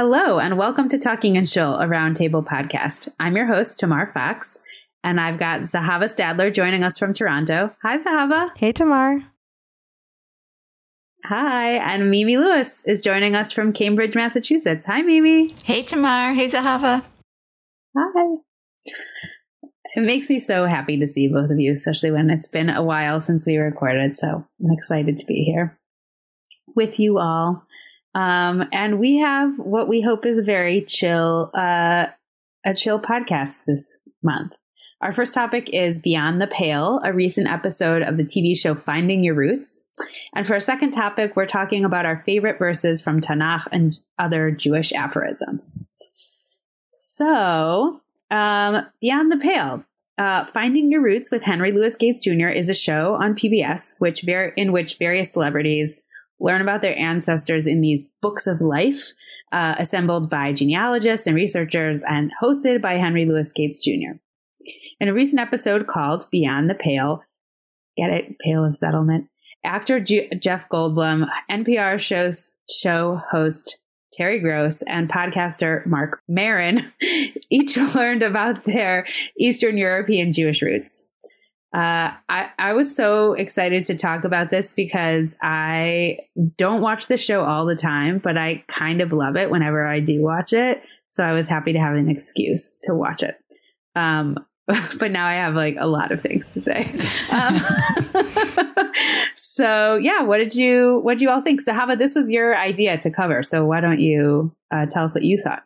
Hello, and welcome to Talking and Chill, a roundtable podcast. I'm your host, Tamar Fox, and I've got Zahava Stadler joining us from Toronto. Hi, Zahava. Hey, Tamar. Hi, and Mimi Lewis is joining us from Cambridge, Massachusetts. Hi, Mimi. Hey, Tamar. Hey, Zahava. Hi. It makes me so happy to see both of you, especially when it's been a while since we recorded. So I'm excited to be here with you all. Um, and we have what we hope is a very chill, uh, a chill podcast this month. Our first topic is Beyond the Pale, a recent episode of the TV show Finding Your Roots. And for our second topic, we're talking about our favorite verses from Tanakh and other Jewish aphorisms. So, um, Beyond the Pale, uh, Finding Your Roots with Henry Louis Gates Jr. is a show on PBS, which ver- in which various celebrities learn about their ancestors in these books of life, uh, assembled by genealogists and researchers and hosted by Henry Louis Gates Jr. In a recent episode called Beyond the Pale, get it, Pale of Settlement, actor G- Jeff Goldblum, NPR shows, show host Terry Gross, and podcaster Marc Maron each learned about their Eastern European Jewish roots. Uh, I, I was so excited to talk about this because I don't watch the show all the time, but I kind of love it whenever I do watch it. So I was happy to have an excuse to watch it. Um, but now I have like a lot of things to say. Um, so yeah, what did you what did you all think? So how about this was your idea to cover? So why don't you uh, tell us what you thought?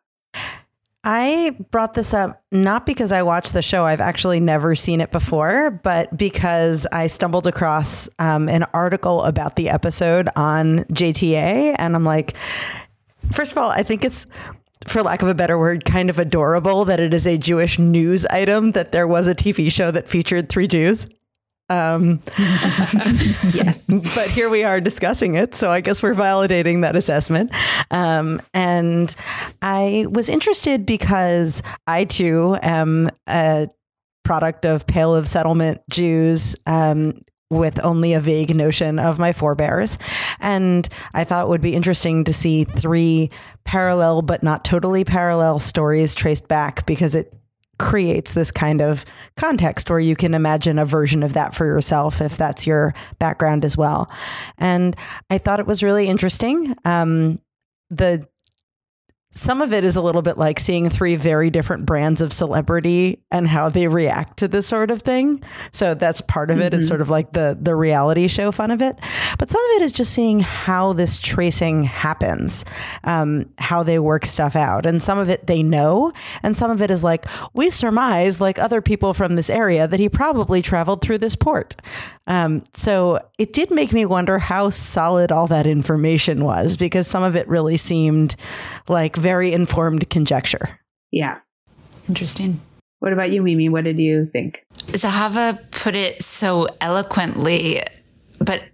I brought this up not because I watched the show. I've actually never seen it before, but because I stumbled across um, an article about the episode on JTA. And I'm like, first of all, I think it's, for lack of a better word, kind of adorable that it is a Jewish news item that there was a TV show that featured three Jews. Um, yes. But here we are discussing it. So I guess we're validating that assessment. Um, and I was interested because I too am a product of Pale of Settlement Jews. Um, with only a vague notion of my forebears. And I thought it would be interesting to see three parallel but not totally parallel stories traced back because it creates this kind of context where you can imagine a version of that for yourself if that's your background as well. And I thought it was really interesting. Um, the some of it is a little bit like seeing three very different brands of celebrity and how they react to this sort of thing. So that's part of it. Mm-hmm. It's sort of like the the reality show fun of it. But some of it is just seeing how this tracing happens, um, how they work stuff out, and some of it they know, and some of it is like we surmise, like other people from this area, that he probably traveled through this port. Um, so it did make me wonder how solid all that information was because some of it really seemed like very informed conjecture. Yeah. Interesting. What about you, Mimi? What did you think? Zahava put it so eloquently, but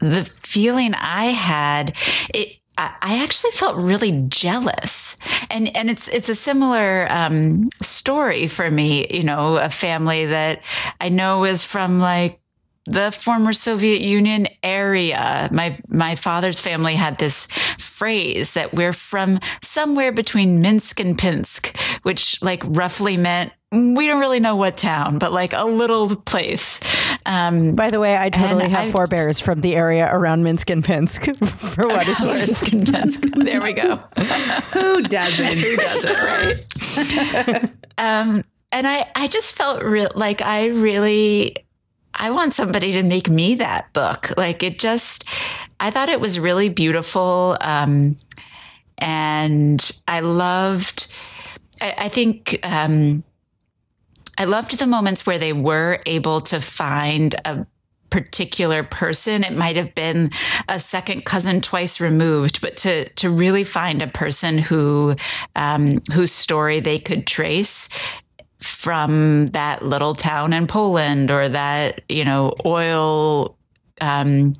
the feeling I had, it, I actually felt really jealous, and and it's it's a similar um, story for me. You know, a family that I know is from like the former Soviet Union area. My my father's family had this phrase that we're from somewhere between Minsk and Pinsk, which like roughly meant we don't really know what town, but like a little place. Um, By the way, I totally have I, forebears from the area around Minsk and Pinsk for what it's worth. Minsk and Pinsk. There we go. Who doesn't? Who doesn't, right? um, and I, I just felt re- like I really I want somebody to make me that book. Like it just, I thought it was really beautiful. Um, and I loved, I, I think, um, I loved the moments where they were able to find a particular person. It might have been a second cousin twice removed, but to to really find a person who um, whose story they could trace from that little town in Poland or that, you know, oil um,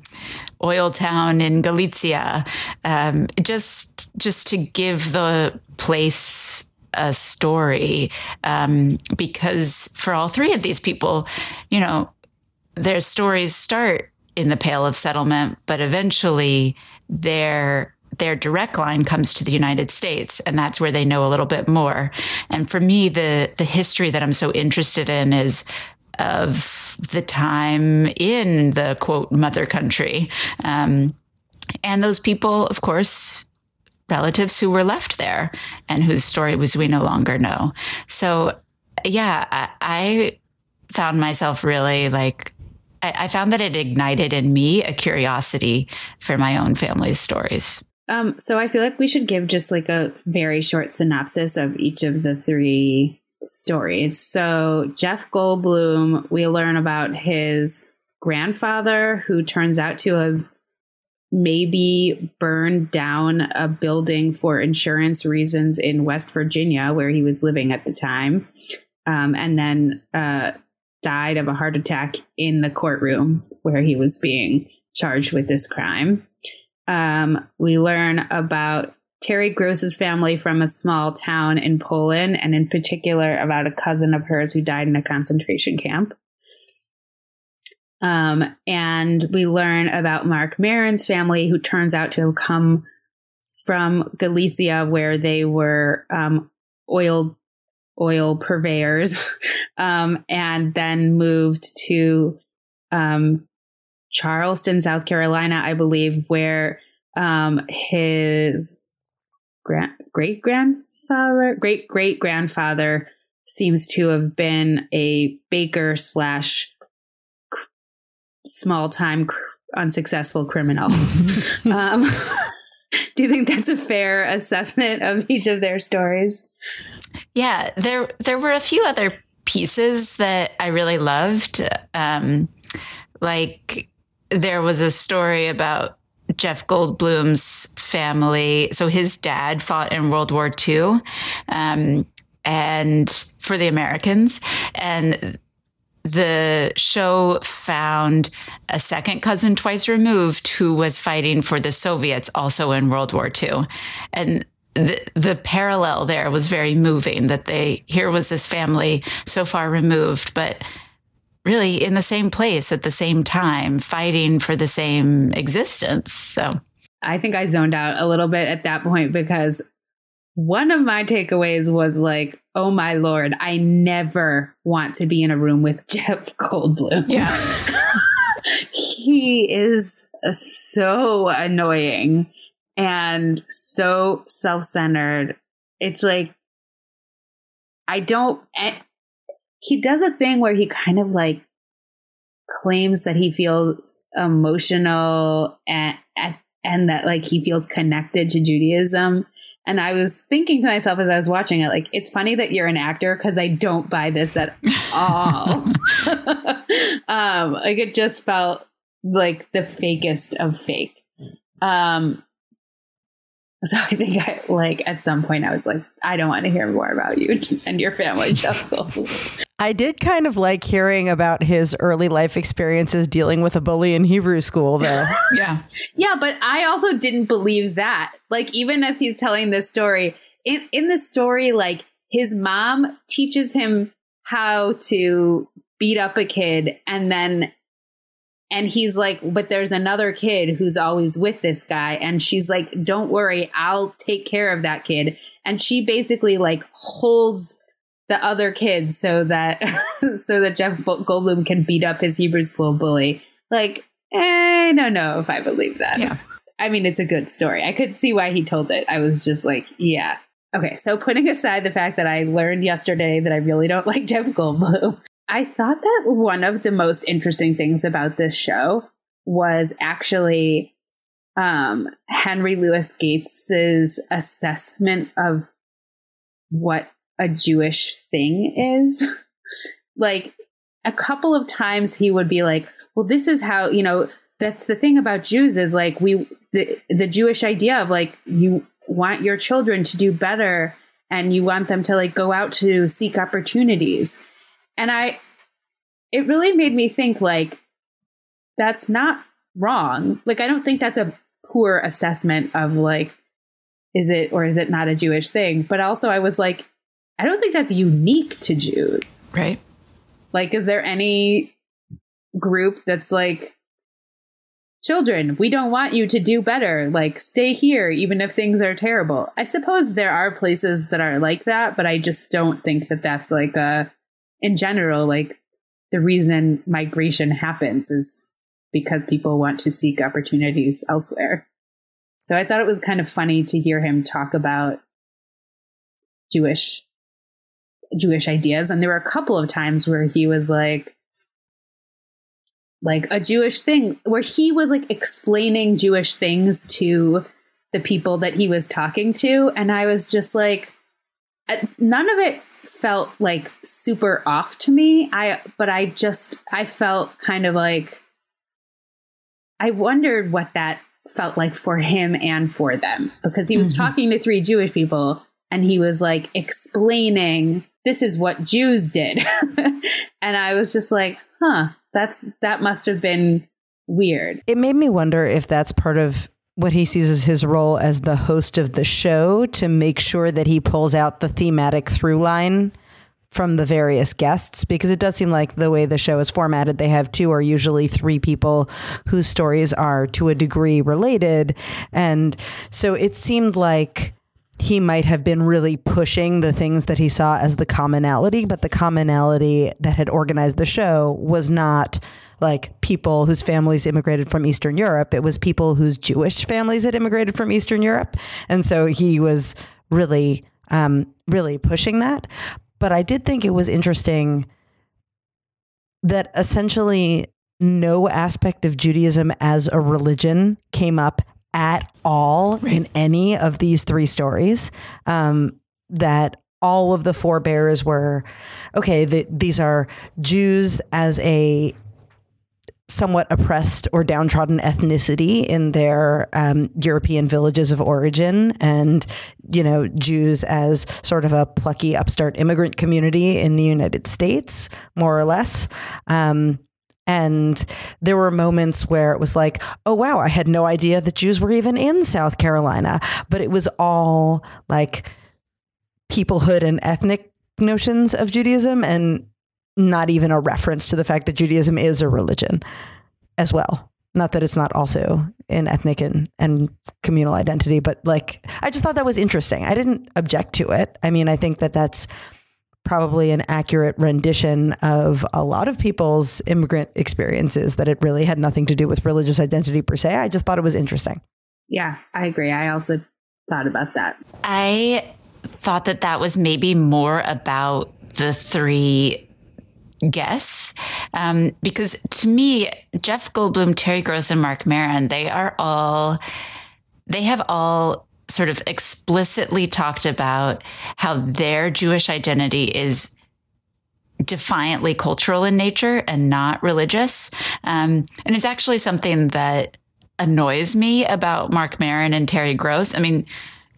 oil town in Galicia, um, just just to give the place a story, um, because for all three of these people, you know, their stories start in the Pale of Settlement, but eventually their their direct line comes to the United States, and that's where they know a little bit more. And for me, the the history that I'm so interested in is of the time in the quote mother country. Um, and those people, of course, relatives who were left there and whose story was we no longer know. So, yeah, I, I found myself really like I, found that it ignited in me a curiosity for my own family's stories. Um, so I feel like we should give just like a very short synopsis of each of the three stories. So Jeff Goldblum, we learn about his grandfather who turns out to have maybe burned down a building for insurance reasons in West Virginia, where he was living at the time, um, and then uh, died of a heart attack in the courtroom where he was being charged with this crime. Um, we learn about Terry Gross's family from a small town in Poland, and in particular about a cousin of hers who died in a concentration camp. Um, and we learn about Marc Maron's family, who turns out to have come from Galicia, where they were um, oil oil purveyors, um, and then moved to um, Charleston, South Carolina, I believe, where um, his grand, great grandfather, great great grandfather, seems to have been a baker slash small time cr- unsuccessful criminal. um, do you think that's a fair assessment of each of their stories? Yeah, there there were a few other pieces that I really loved. Um, like there was a story about Jeff Goldblum's family. So his dad fought in World War II, um, and for the Americans, and the show found a second cousin twice removed who was fighting for the Soviets also in World War II. And the, the parallel there was very moving that they, here was this family so far removed, but really in the same place at the same time, fighting for the same existence. So I think I zoned out a little bit at that point because one of my takeaways was like, oh my lord, I never want to be in a room with Jeff Goldblum. Yeah. he is uh, so annoying and so self centered. It's like, I don't, eh, he does a thing where he kind of like claims that he feels emotional and, and that like he feels connected to Judaism. And I was thinking to myself as I was watching it, like, it's funny that you're an actor because I don't buy this at all. um, like, it just felt like the fakest of fake. Um, so I think I like at some point I was like, I don't want to hear more about you and your family, Jeff I did kind of like hearing about his early life experiences dealing with a bully in Hebrew school, though. yeah. Yeah, but I also didn't believe that. Like, even as he's telling this story, in, in the story, like, his mom teaches him how to beat up a kid and then and he's like but there's another kid who's always with this guy and she's like don't worry i'll take care of that kid and she basically like holds the other kids so that so that jeff goldblum can beat up his hebrew school bully. Like eh, i don't know if i believe that. Yeah. I mean it's a good story. I could see why he told it. I was just like yeah. Okay so putting aside the fact that i learned yesterday that i really don't like jeff goldblum I thought that one of the most interesting things about this show was actually um, Henry Louis Gates's assessment of what a Jewish thing is. like a couple of times he would be like, well, this is how, you know, that's the thing about Jews is like we the the Jewish idea of like you want your children to do better and you want them to like go out to seek opportunities and I, it really made me think like, that's not wrong. Like, I don't think that's a poor assessment of like, is it or is it not a Jewish thing? But also, I was like, I don't think that's unique to Jews. Right. Like, is there any group that's like children, we don't want you to do better. Like, stay here, even if things are terrible. I suppose there are places that are like that, but I just don't think that that's like a, in general, like the reason migration happens is because people want to seek opportunities elsewhere. So I thought it was kind of funny to hear him talk about Jewish Jewish ideas and there were a couple of times where he was like like a Jewish thing where he was like explaining Jewish things to the people that he was talking to and I was just like none of it felt like super off to me. I but I just I felt kind of like I wondered what that felt like for him and for them because he was mm-hmm. talking to three Jewish people and he was like explaining this is what Jews did. and I was just like, huh, that's that must have been weird. It made me wonder if that's part of what he sees as his role as the host of the show to make sure that he pulls out the thematic through line from the various guests because it does seem like the way the show is formatted, they have two or usually three people whose stories are to a degree related. And so it seemed like he might have been really pushing the things that he saw as the commonality, but the commonality that had organized the show was not like people whose families immigrated from Eastern Europe. It was people whose Jewish families had immigrated from Eastern Europe. And so he was really, um, really pushing that. But I did think it was interesting that essentially no aspect of Judaism as a religion came up at all right. in any of these three stories. Um, that all of the forebears were okay. The, these are Jews as a somewhat oppressed or downtrodden ethnicity in their um, European villages of origin, and you know Jews as sort of a plucky upstart immigrant community in the United States, more or less. Um, and there were moments where it was like, oh, wow, I had no idea that Jews were even in South Carolina. But it was all like peoplehood and ethnic notions of Judaism and not even a reference to the fact that Judaism is a religion as well. Not that it's not also in ethnic and, and communal identity, but like, I just thought that was interesting. I didn't object to it. I mean, I think that that's probably an accurate rendition of a lot of people's immigrant experiences, that it really had nothing to do with religious identity per se. I just thought it was interesting. Yeah, I agree. I also thought about that. I thought that that was maybe more about the three guests Um, because to me, Jeff Goldblum, Terry Gross, and Marc Maron, they are all, they have all sort of explicitly talked about how their Jewish identity is defiantly cultural in nature and not religious. Um, and it's actually something that annoys me about Marc Maron and Terry Gross. I mean,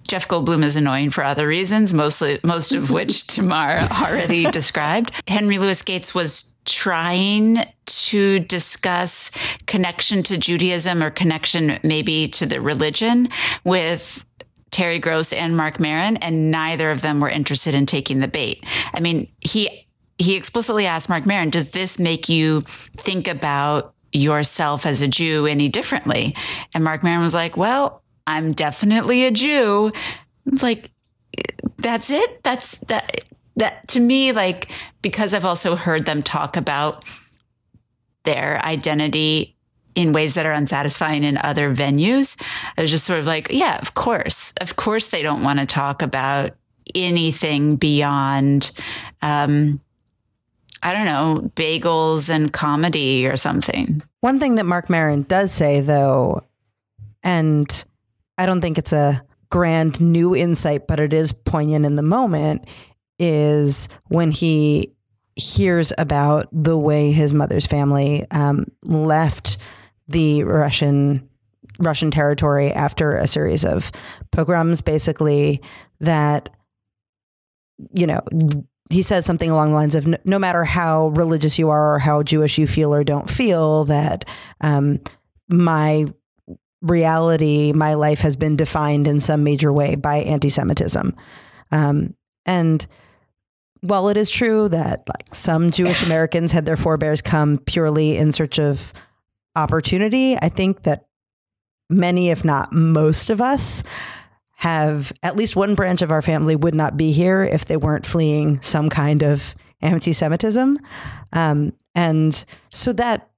Jeff Goldblum is annoying for other reasons, mostly most of which Tamar already described. Henry Louis Gates was trying to discuss connection to Judaism or connection maybe to the religion with Terry Gross and Marc Maron, and neither of them were interested in taking the bait. I mean, he he explicitly asked Marc Maron, "Does this make you think about yourself as a Jew any differently?" And Marc Maron was like, "Well, I'm definitely a Jew. Like, that's it. That's that, that to me, like, because I've also heard them talk about their identity in ways that are unsatisfying in other venues. I was just sort of like, yeah, of course. Of course, they don't want to talk about anything beyond, um, I don't know, bagels and comedy or something. One thing that Marc Maron does say, though, and I don't think it's a grand new insight, but it is poignant in the moment, is when he hears about the way his mother's family um, left the Russian Russian territory after a series of pogroms, basically that you know he says something along the lines of no matter how religious you are or how Jewish you feel or don't feel that um, my reality, my life has been defined in some major way by anti-Semitism. Um, and while it is true that like some Jewish Americans had their forebears come purely in search of opportunity. I think that many, if not most of us, have at least one branch of our family would not be here if they weren't fleeing some kind of anti Semitism. Um, and so that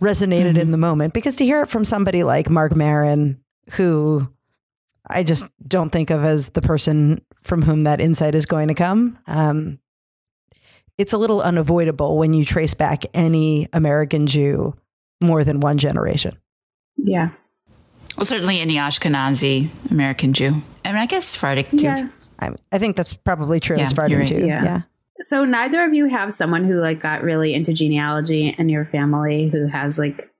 resonated mm-hmm. in the moment because to hear it from somebody like Marc Maron, who I just don't think of as the person from whom that insight is going to come. Um, it's a little unavoidable when you trace back any American Jew more than one generation. Yeah. Well, certainly any Ashkenazi American Jew. I mean, I guess Sephardic too. Yeah. I, I think that's probably true yeah, of Sephardic right. too. Yeah. yeah. So neither of you have someone who like got really into genealogy in your family who has like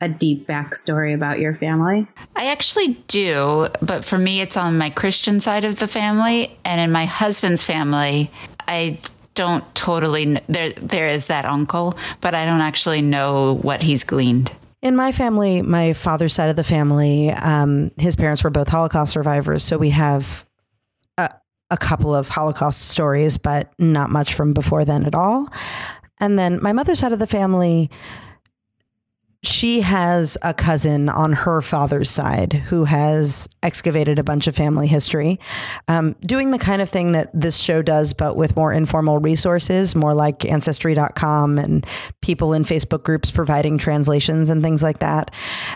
a deep backstory about your family? I actually do, but for me, it's on my Christian side of the family, and in my husband's family, I don't totally. There, there is that uncle, but I don't actually know what he's gleaned. In my family, my father's side of the family, um, his parents were both Holocaust survivors. So we have a, a couple of Holocaust stories, but not much from before then at all. And then my mother's side of the family, she has a cousin on her father's side who has excavated a bunch of family history, um, doing the kind of thing that this show does, but with more informal resources, more like Ancestry.com and people in Facebook groups providing translations and things like that.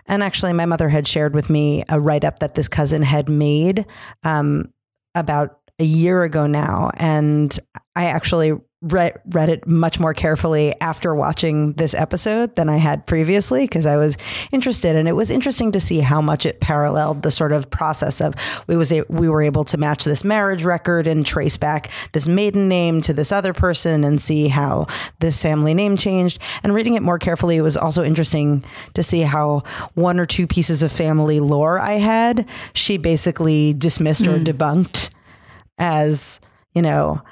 And actually, my mother had shared with me a write up that this cousin had made um, about a year ago now. And I actually read, read it much more carefully after watching this episode than I had previously because I was interested and it was interesting to see how much it paralleled the sort of process of we was a, we were able to match this marriage record and trace back this maiden name to this other person and see how this family name changed and reading it more carefully it was also interesting to see how one or two pieces of family lore I had she basically dismissed mm. or debunked as you know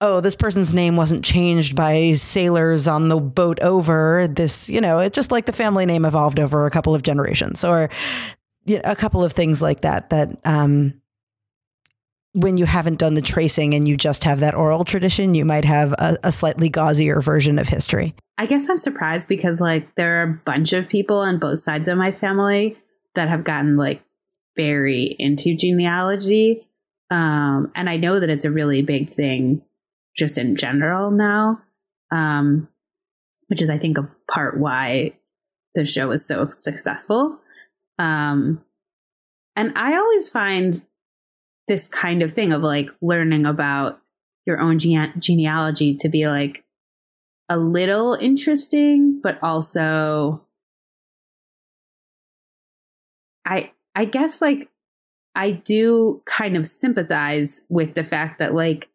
oh, this person's name wasn't changed by sailors on the boat over. This, you know, it's just like the family name evolved over a couple of generations or you know, a couple of things like that, that, um, when you haven't done the tracing and you just have that oral tradition, you might have a, a, slightly gauzier version of history. I guess I'm surprised because like there are a bunch of people on both sides of my family that have gotten like very into genealogy. Um, and I know that it's a really big thing just in general now, um, which is, I think, a part why the show is so successful. Um, and I always find this kind of thing of like learning about your own gene- genealogy to be like a little interesting, but also I I guess like I do kind of sympathize with the fact that like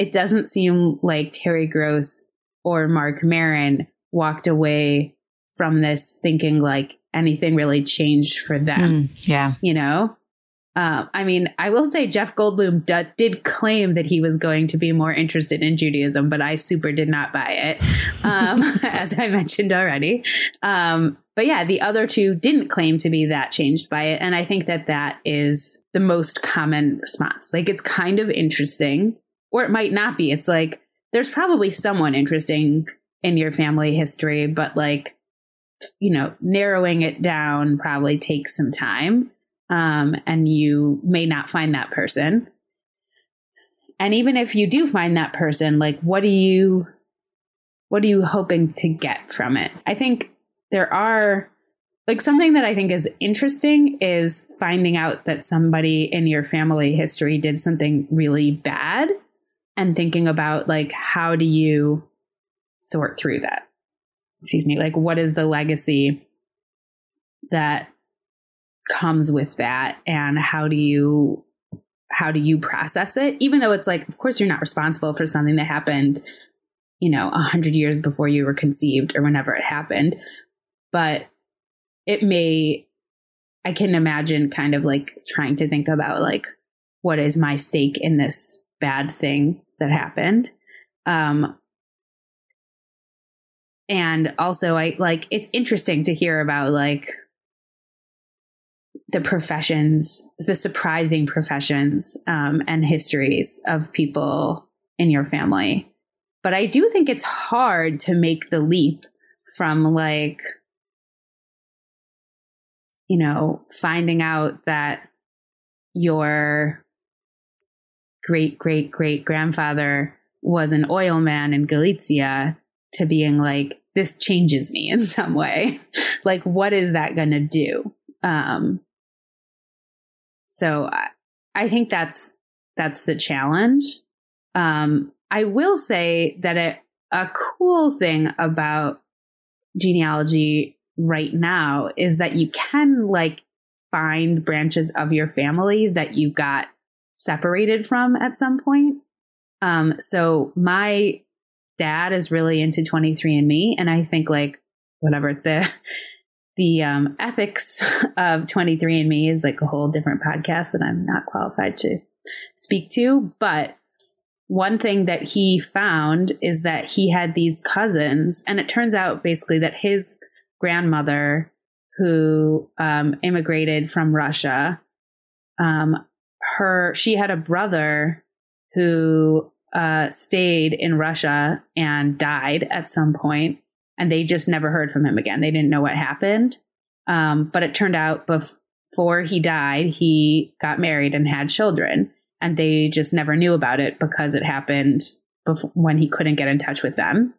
it doesn't seem like Terry Gross or Marc Maron walked away from this thinking like anything really changed for them. Mm, yeah. You know? Uh, I mean, I will say Jeff Goldblum d- did claim that he was going to be more interested in Judaism, but I super did not buy it, um, as I mentioned already. Um, but yeah, the other two didn't claim to be that changed by it. And I think that that is the most common response. Like, it's kind of interesting or it might not be. It's like there's probably someone interesting in your family history, but like, you know, narrowing it down probably takes some time. Um, and you may not find that person. And even if you do find that person, like, what do you, what are you hoping to get from it? I think there are like something that I think is interesting is finding out that somebody in your family history did something really bad and thinking about like how do you sort through that? Excuse me like what is the legacy that comes with that? And how do you how do you process it? Even though it's like of course you're not responsible for something that happened you know a hundred years before you were conceived or whenever it happened. But it may i can imagine kind of like trying to think about like what is my stake in this bad thing that happened. Um, and also I like it's interesting to hear about like the professions, the surprising professions um, and histories of people in your family. But I do think it's hard to make the leap from like you know, finding out that your great great great grandfather was an oil man in Galicia to being like, this changes me in some way. like, what is that going to do? Um, so I, I think that's that's the challenge. Um, I will say that a cool thing about genealogy right now is that you can like find branches of your family that you got separated from at some point. Um, so my dad is really into 23andMe, and I think like whatever the the um, ethics of 23andMe is like a whole different podcast that I'm not qualified to speak to. But one thing that he found is that he had these cousins, and it turns out basically that his grandmother, who um, immigrated from Russia, um, her she had a brother who uh, stayed in Russia and died at some point, and they just never heard from him again. They didn't know what happened. Um, but it turned out before he died, he got married and had children, and they just never knew about it because it happened before, when he couldn't get in touch with them.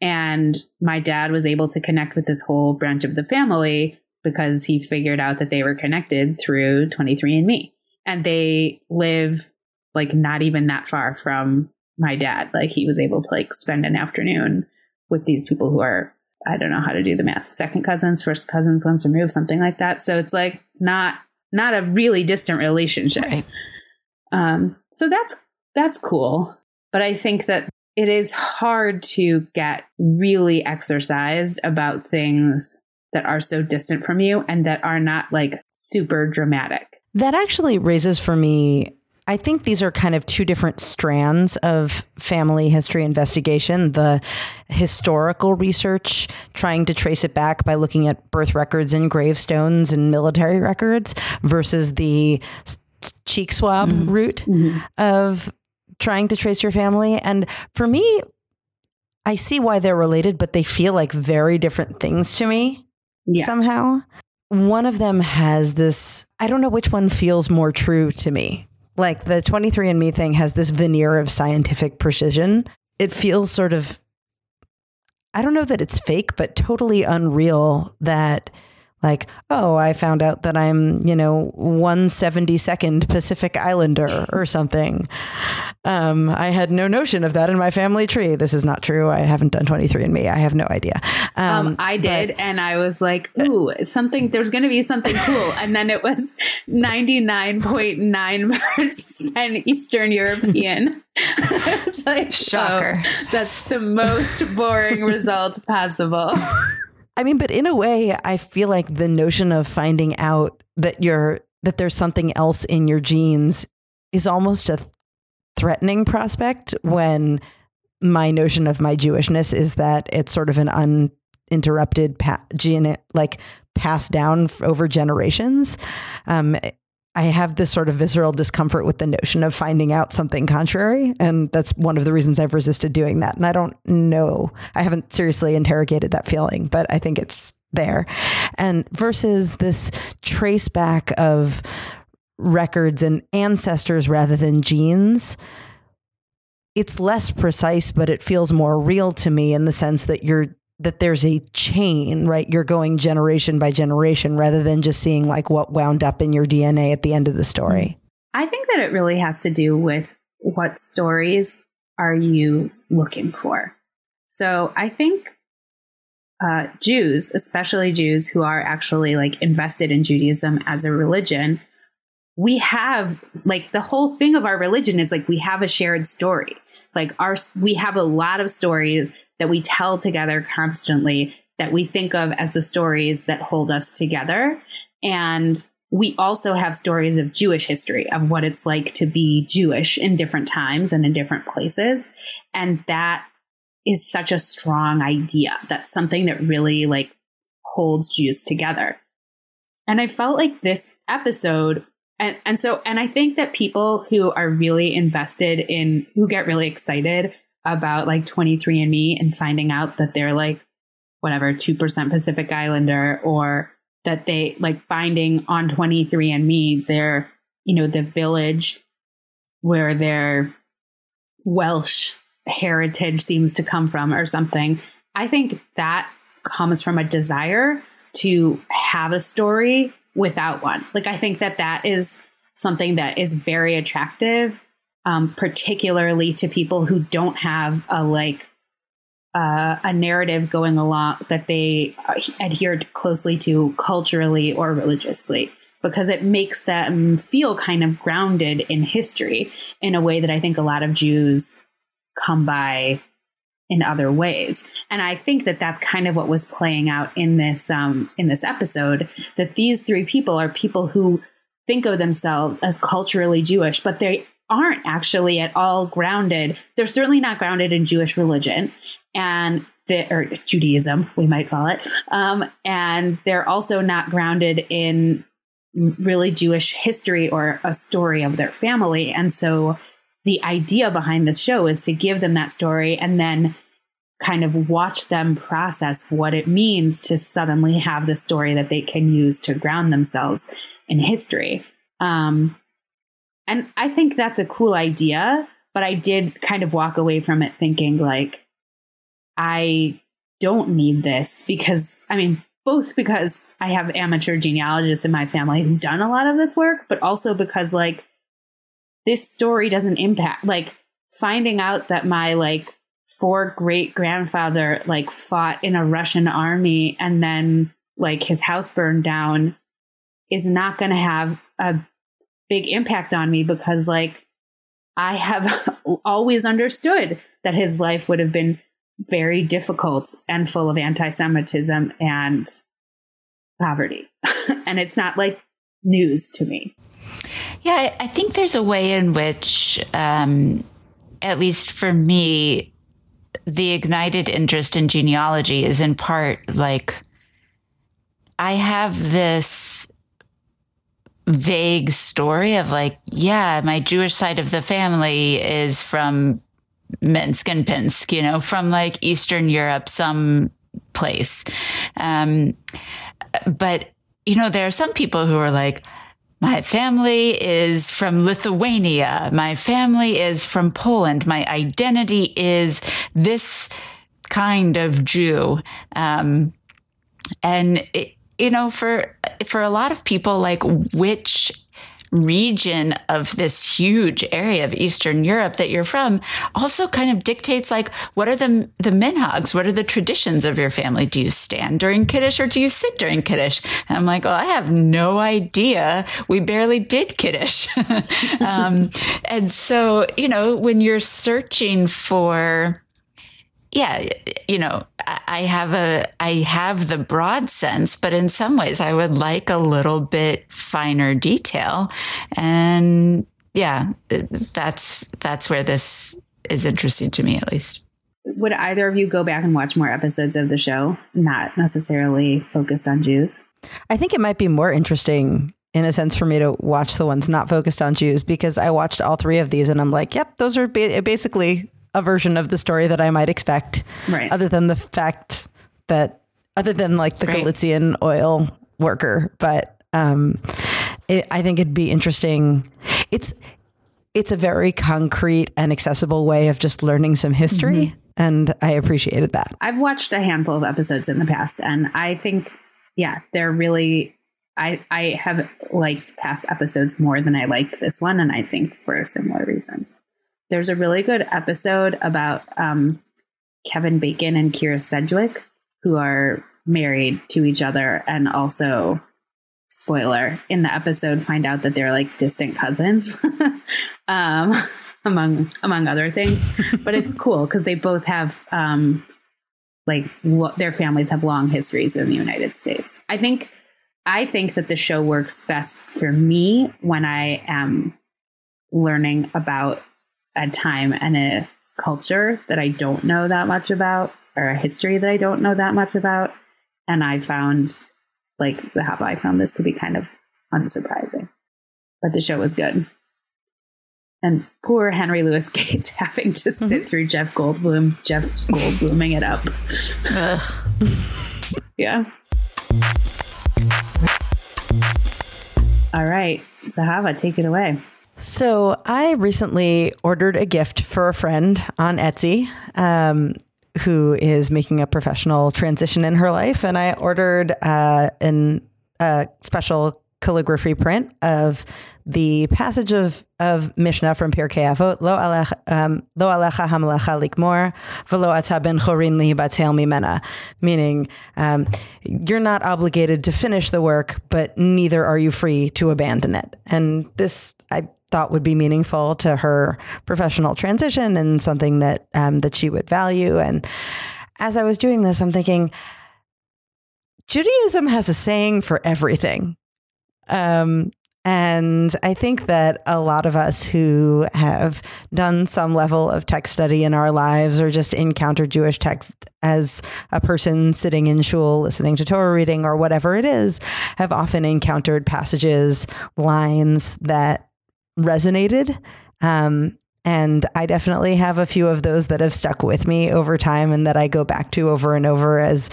And my dad was able to connect with this whole branch of the family because he figured out that they were connected through 23andMe. And they live like not even that far from my dad. Like he was able to like spend an afternoon with these people who are I don't know how to do the math. Second cousins, first cousins, once removed, something like that. So it's like not not a really distant relationship. Right. Um, so that's that's cool. But I think that it is hard to get really exercised about things that are so distant from you and that are not like super dramatic. That actually raises for me I think these are kind of two different strands of family history investigation the historical research, trying to trace it back by looking at birth records and gravestones and military records, versus the cheek swab mm-hmm. route mm-hmm. of trying to trace your family. And for me, I see why they're related, but they feel like very different things to me yeah. somehow. One of them has this, I don't know which one feels more true to me like the 23andMe thing has this veneer of scientific precision. It feels sort of, I don't know that it's fake, but totally unreal that like, oh, I found out that I'm, you know, 172nd Pacific Islander or something. Um, I had no notion of that in my family tree. This is not true. I haven't done 23andMe. I have no idea. Um, um, I did. But, and I was like, ooh, something, there's going to be something cool. And then it was 99.9% Eastern European. I was like, shocker. Oh, that's the most boring result possible. I mean, but in a way, I feel like the notion of finding out that you're that there's something else in your genes is almost a threatening prospect when my notion of my Jewishness is that it's sort of an uninterrupted pa- gene, like passed down over generations. Um, I have this sort of visceral discomfort with the notion of finding out something contrary. And that's one of the reasons I've resisted doing that. And I don't know, I haven't seriously interrogated that feeling, but I think it's there. And versus this trace back of records and ancestors rather than genes, it's less precise, but it feels more real to me in the sense that you're that there's a chain, right? You're going generation by generation rather than just seeing like what wound up in your DNA at the end of the story. I think that it really has to do with what stories are you looking for. So I think uh, Jews, especially Jews who are actually like invested in Judaism as a religion, we have like the whole thing of our religion is like we have a shared story. Like our we have a lot of stories that we tell together constantly that we think of as the stories that hold us together. And we also have stories of Jewish history, of what it's like to be Jewish in different times and in different places. And that is such a strong idea. That's something that really like holds Jews together. And I felt like this episode and, and so and I think that people who are really invested in who get really excited about like 23andMe and finding out that they're like whatever 2% Pacific Islander or that they like finding on 23andMe their, you know, the village where their Welsh heritage seems to come from or something. I think that comes from a desire to have a story without one. Like, I think that that is something that is very attractive, um, particularly to people who don't have a like uh, a narrative going along that they adhere closely to culturally or religiously because it makes them feel kind of grounded in history in a way that I think a lot of Jews come by in other ways. And I think that that's kind of what was playing out in this um, in this episode. That these three people are people who think of themselves as culturally Jewish, but they aren't actually at all grounded. They're certainly not grounded in Jewish religion, and the, or Judaism, we might call it. Um, and they're also not grounded in really Jewish history or a story of their family. And so the idea behind this show is to give them that story and then kind of watch them process what it means to suddenly have the story that they can use to ground themselves in history. Um, and I think that's a cool idea, but I did kind of walk away from it thinking, like, I don't need this because, I mean, both because I have amateur genealogists in my family who've done a lot of this work, but also because, like, this story doesn't impact, like, finding out that my, like, four great grandfather like fought in a Russian army and then like his house burned down is not going to have a big impact on me because like I have always understood that his life would have been very difficult and full of anti-Semitism and poverty. and it's not like news to me. Yeah, I think there's a way in which, um, at least for me, the ignited interest in genealogy is in part like I have this vague story of like, yeah, my Jewish side of the family is from Minsk and Pinsk, you know, from like Eastern Europe, some place. Um, but, you know, there are some people who are like, my family is from Lithuania. My family is from Poland. My identity is this kind of Jew. Um, and it, you know, for for a lot of people, like which region of this huge area of Eastern Europe that you're from also kind of dictates like what are the the minhags? What are the traditions of your family? Do you stand during Kiddush or do you sit during Kiddush? And I'm like, oh, I have no idea. We barely did Kiddush. um, and so, you know, when you're searching for yeah, you know, I have a, I have the broad sense, but in some ways I would like a little bit finer detail. And yeah, that's, that's where this is interesting to me, at least. Would either of you go back and watch more episodes of the show, not necessarily focused on Jews? I think it might be more interesting in a sense for me to watch the ones not focused on Jews because I watched all three of these and I'm like, yep, those are ba- basically a version of the story that I might expect. Right. Other than the fact that, other than like the right. Galician oil worker, but um, it, I think it'd be interesting. It's it's a very concrete and accessible way of just learning some history. Mm-hmm. And I appreciated that. I've watched a handful of episodes in the past, and I think, yeah, they're really. I I have liked past episodes more than I liked this one, and I think for similar reasons. There's a really good episode about um, Kevin Bacon and Kyra Sedgwick, who are married to each other and also spoiler in the episode find out that they're like distant cousins um, among among other things. But it's cool because they both have um, like lo- their families have long histories in the united states. I think i think that the show works best for me when i am learning about a time and a culture that I don't know that much about, or a history that I don't know that much about. And I found, like Zahava, I found this to be kind of unsurprising. But the show was good. And poor Henry Louis Gates having to sit mm-hmm. through Jeff Goldblum, Jeff Goldbluming it up. yeah. All right, Zahava, take it away. So I recently ordered a gift for a friend on Etsy. Um, who is making a professional transition in her life, and I ordered uh, an a special calligraphy print of the passage of, of Mishnah from Pirkei Avot, Lo alecha, um, hamalecha likmor, velo ata ben chorin lihibatel mimena, meaning um, you're not obligated to finish the work, but neither are you free to abandon it. And this, I thought would be meaningful to her professional transition and something that um, that she would value. And as I was doing this, I'm thinking, Judaism has a saying for everything. Um, and I think that a lot of us who have done some level of text study in our lives or just encountered Jewish text as a person sitting in shul listening to Torah reading or whatever it is have often encountered passages, lines that resonated. Um, and I definitely have a few of those that have stuck with me over time and that I go back to over and over as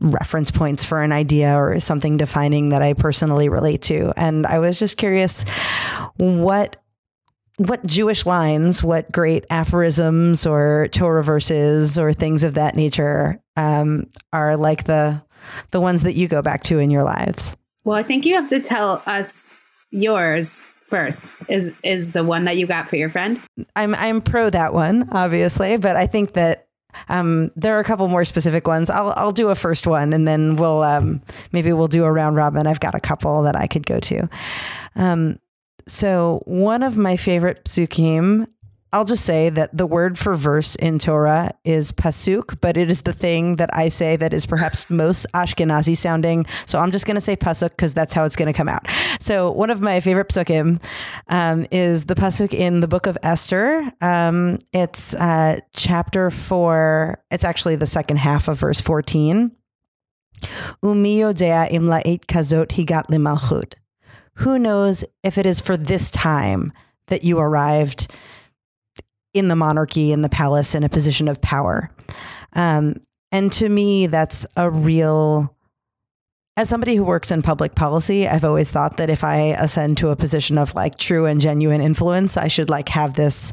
reference points for an idea or something defining that I personally relate to. And I was just curious what what Jewish lines, what great aphorisms or Torah verses or things of that nature um, are like the the ones that you go back to in your lives. Well, I think you have to tell us yours first. Is is the one that you got for your friend? I'm I'm pro that one, obviously, but I think that um, there are a couple more specific ones. I'll I'll do a first one, and then we'll um, maybe we'll do a round robin. I've got a couple that I could go to. Um, so one of my favorite psukim I'll just say that the word for verse in Torah is pasuk, but it is the thing that I say that is perhaps most Ashkenazi sounding. So I'm just going to say pasuk because that's how it's going to come out. So one of my favorite psukim um, is the pasuk in the book of Esther. Um, it's uh, chapter four. It's actually the second half of verse 14. Umi yodea imla eight kazot higat limalchut. Who knows if it is for this time that you arrived in the monarchy, in the palace, in a position of power. Um, and to me, that's a real. As somebody who works in public policy, I've always thought that if I ascend to a position of like true and genuine influence, I should like have this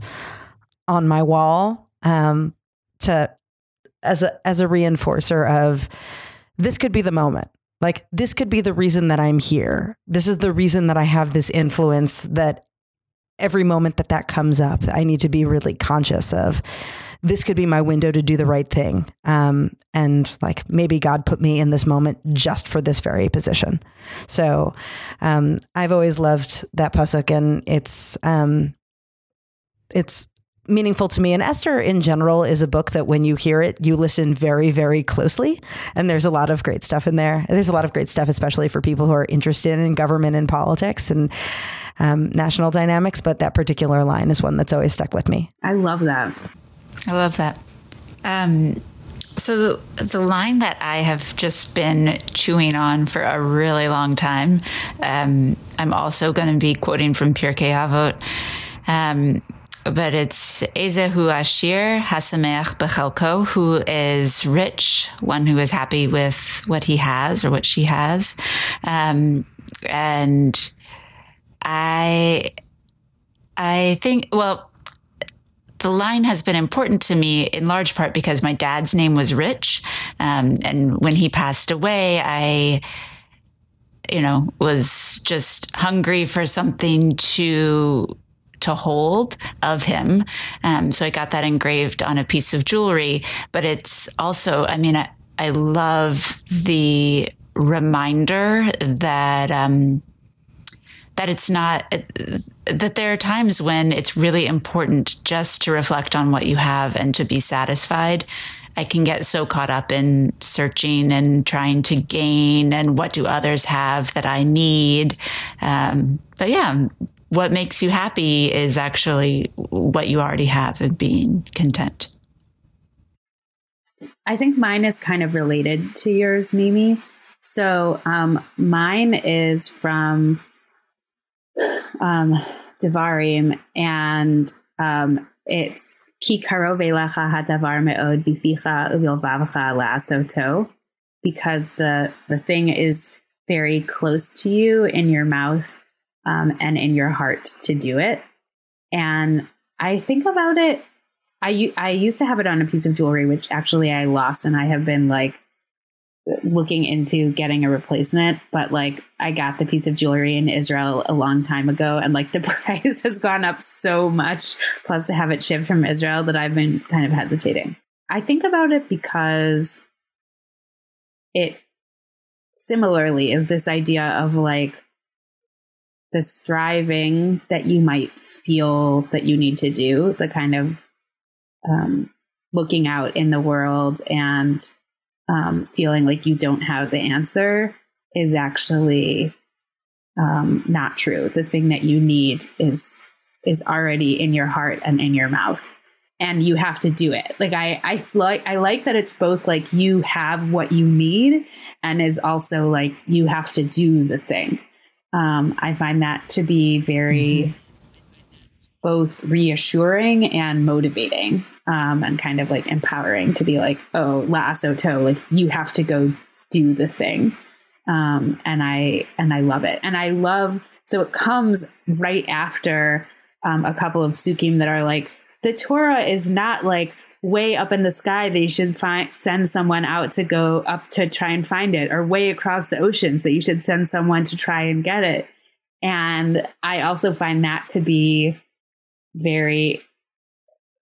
on my wall um, to as a as a reinforcer of this could be the moment. Like this could be the reason that I'm here. This is the reason that I have this influence that every moment that that comes up, I need to be really conscious of this could be my window to do the right thing. Um, and like maybe God put me in this moment just for this very position. So um, I've always loved that pasuk, and it's um, it's meaningful to me. And Esther, in general, is a book that when you hear it, you listen very, very closely. And there's a lot of great stuff in there. There's a lot of great stuff, especially for people who are interested in government and politics. And um, national dynamics, but that particular line is one that's always stuck with me. I love that. I love that. Um, so the, the, line that I have just been chewing on for a really long time, um, I'm also going to be quoting from Pirkei Avot, um, but it's Ezehu Ashir Hasamech Bechelko, who is rich, one who is happy with what he has or what she has, um, and I I think well the line has been important to me in large part because my dad's name was Rich, um, and when he passed away, I you know was just hungry for something to to hold of him. Um, so I got that engraved on a piece of jewelry. But it's also, I mean, I, I love the reminder that um, that it's not that there are times when it's really important just to reflect on what you have and to be satisfied. I can get so caught up in searching and trying to gain and what do others have that I need. Um, but yeah, what makes you happy is actually what you already have and being content. I think mine is kind of related to yours, Mimi. So um, mine is from um, Devarim, and um, it's Ki karov hadavar meod bificha uvilvavacha la'asoto, because the the thing is very close to you in your mouth um, and in your heart to do it. And I think about it. I, I used to have it on a piece of jewelry, which actually I lost, and I have been like looking into getting a replacement. But like, I got the piece of jewelry in Israel a long time ago, and like the price has gone up so much, plus to have it shipped from Israel, that I've been kind of hesitating. I think about it because it similarly is this idea of like the striving that you might feel that you need to do, the kind of um, looking out in the world and um, feeling like you don't have the answer is actually um, not true. The thing that you need is is already in your heart and in your mouth and you have to do it. Like I, I like, I like that it's both like you have what you need and is also like you have to do the thing. Um, I find that to be very mm-hmm. both reassuring and motivating, um, and kind of like empowering to be like, oh, la to like you have to go do the thing. Um, and I and I love it, and I love so it comes right after um, a couple of psukim that are like the Torah is not like way up in the sky that you should find send someone out to go up to try and find it or way across the oceans that you should send someone to try and get it. And i also find that to be very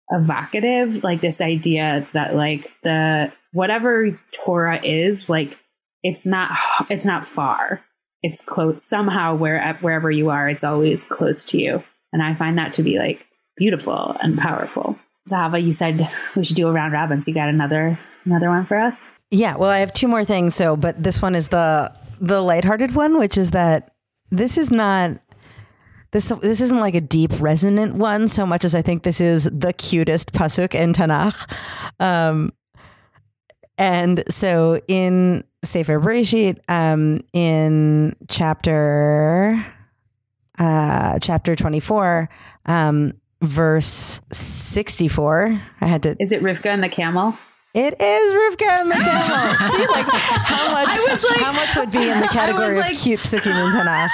evocative like this idea that like the whatever torah is like it's not it's not far. It's close somehow where wherever you are it's always close to you. And i find that to be like beautiful and powerful. Zahava, you said we should do a round robin. So you got another another one for us? Yeah. Well, I have two more things. So, but this one is the the lighthearted one, which is that this is not this this isn't like a deep resonant one so much as I think this is the cutest pasuk in Tanakh. Um, and so in Sefer Bereshit, um, in chapter uh, chapter twenty four, um, verse 64. I had to. Is it Rivka and the camel? It is Rivka and the camel. See, like how much? I was like, how much would be in the category like, of cute psukim in Tanakh?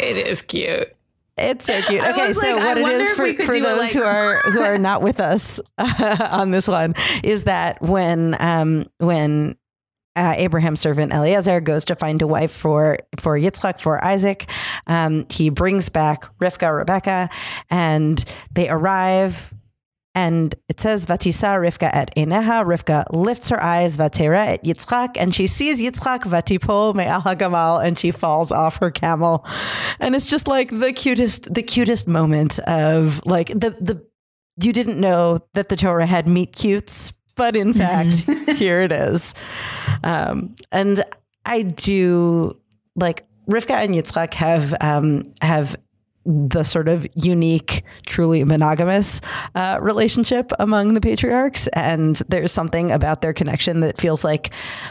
It is cute. It's so cute. Okay, so like, what it is for, for those like- who are who are not with us uh, on this one is that when um, when uh, Abraham's servant Eliezer goes to find a wife for for Yitzchak for Isaac. Um, he brings back Rivka, Rebecca, and they arrive. And it says, Vatisa Rivka at Eneha. Rivka lifts her eyes, Vatera at Yitzchak, and she sees Yitzchak, Vatipol Me'al HaGamal, and she falls off her camel. And it's just like the cutest, the cutest moment of like the, the, you didn't know that the Torah had meet cutes, but in fact, here it is. Um, and I do like Rivka and Yitzchak have um, have the sort of unique, truly monogamous uh, relationship among the patriarchs. And there's something about their connection that feels like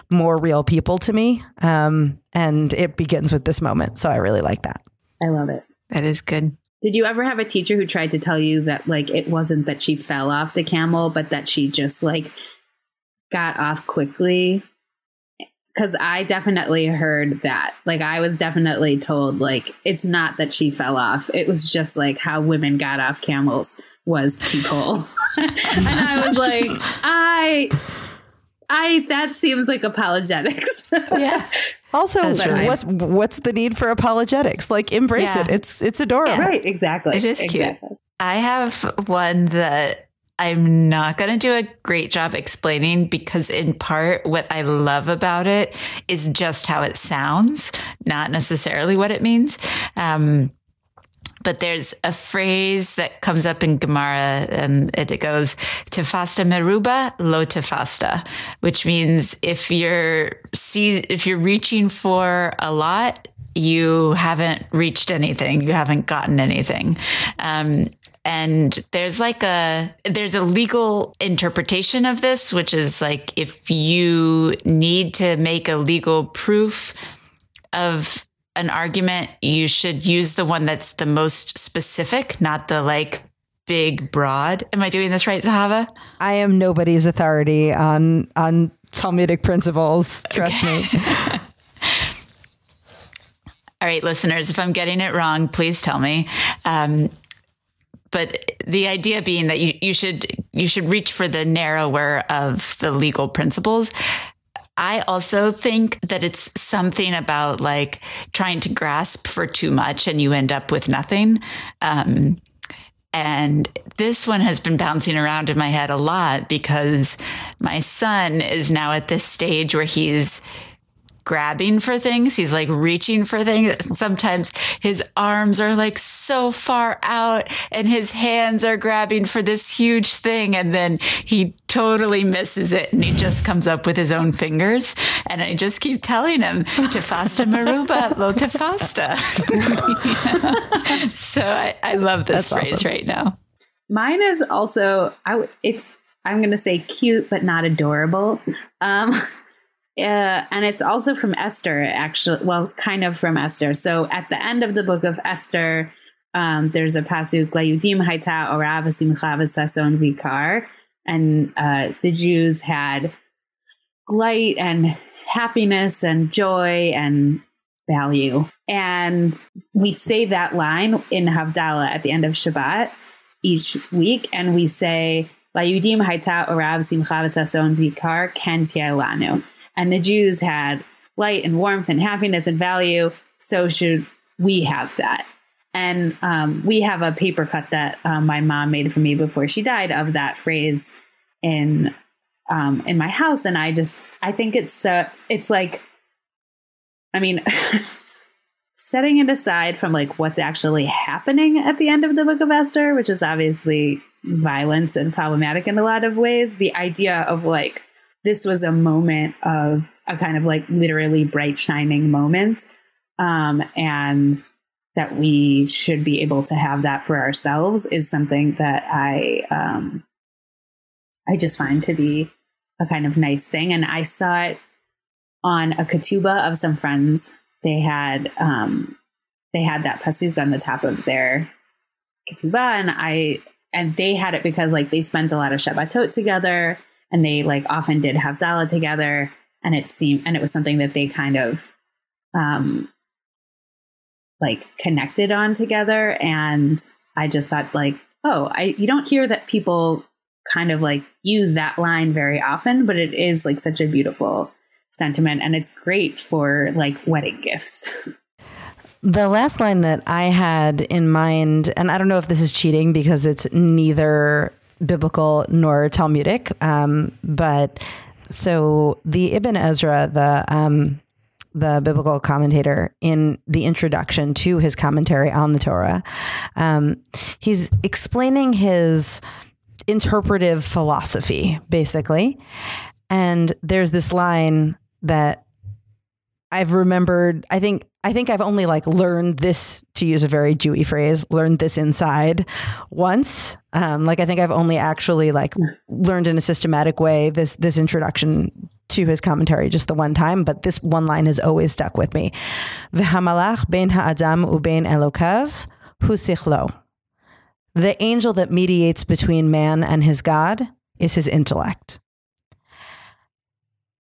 more real people to me. Um, and it begins with this moment. So I really like that. I love it. That is good. Did you ever have a teacher who tried to tell you that like it wasn't that she fell off the camel, but that she just like got off quickly? Cuz I definitely heard that. Like I was definitely told like it's not that she fell off. It was just like how women got off camels was too cool. and I was like, I I that seems like apologetics. yeah. Also, what's what's the need for apologetics? Like embrace yeah. it. It's it's adorable. Yeah. Right, exactly. It is exactly. cute. I have one that I'm not going to do a great job explaining because in part what I love about it is just how it sounds, not necessarily what it means. Um, but there's a phrase that comes up in Gemara and it goes tefasta meruba lo tefasta, which means if you're if you're reaching for a lot, you haven't reached anything, you haven't gotten anything. Um, and there's like a there's a legal interpretation of this which is like if you need to make a legal proof of an argument, you should use the one that's the most specific, not the like big broad. Am I doing this right, Zahava? I am nobody's authority on on Talmudic principles. Trust okay. me. All right, listeners, if I'm getting it wrong, please tell me. Um, but the idea being that you, you should you should reach for the narrower of the legal principles. I also think that it's something about like trying to grasp for too much and you end up with nothing. Um, and this one has been bouncing around in my head a lot because my son is now at this stage where he's grabbing for things. He's like reaching for things. Sometimes his arms are like so far out and his hands are grabbing for this huge thing. And then he totally misses it and he just comes up with his own fingers. And I just keep telling him, Tefasta Maruba, lo Tefasta. so I, I, love this That's phrase awesome. right now. Mine is also, I, it's, I'm going to say cute, but not adorable. Um, uh, and it's also from Esther, actually. Well, it's kind of from Esther. So at the end of the book of Esther, um, there's a pasuk Layudim Haita Orav Sason Vikar, and uh, the Jews had light and happiness and joy and value. And we say that line in Havdalah at the end of Shabbat each week, and we say Layudim Haita Orav Simcha Sason Vikar Ken Lanu and the Jews had light and warmth and happiness and value. So should we have that? And um, we have a paper cut that um, my mom made for me before she died of that phrase in um, in my house, and I just I think it's uh, it's like, I mean. setting it aside from like what's actually happening at the end of the book of Esther, which is obviously violence and problematic in a lot of ways, the idea of like this was a moment of a kind of like literally bright shining moment um, and that we should be able to have that for ourselves is something that i um, i just find to be a kind of nice thing. And i saw it on a ketubah of some friends. They had um, they had that pasuk on the top of their ketubah and i and they had it because like they spent a lot of shabbatot together and they like often did Havdalah together and it seemed and it was something that they kind of um like connected on together. And i just thought like oh i you don't hear that people kind of like use that line very often but it is like such a beautiful sentiment. And it's great for like wedding gifts. The last line that I had in mind, and I don't know if this is cheating because it's neither biblical nor Talmudic. Um, but so the Ibn Ezra, the um, the biblical commentator, in the introduction to his commentary on the Torah, um, he's explaining his interpretive philosophy, basically. And there's this line that I've remembered. I think I think I've only like learned this to use a very Jewy phrase, learned this inside once. Um, like I think I've only actually like learned in a systematic way this this introduction to his commentary just the one time, but this one line has always stuck with me. V'hamalach ben ha'adam ubein elokav. The angel that mediates between man and his God is his intellect.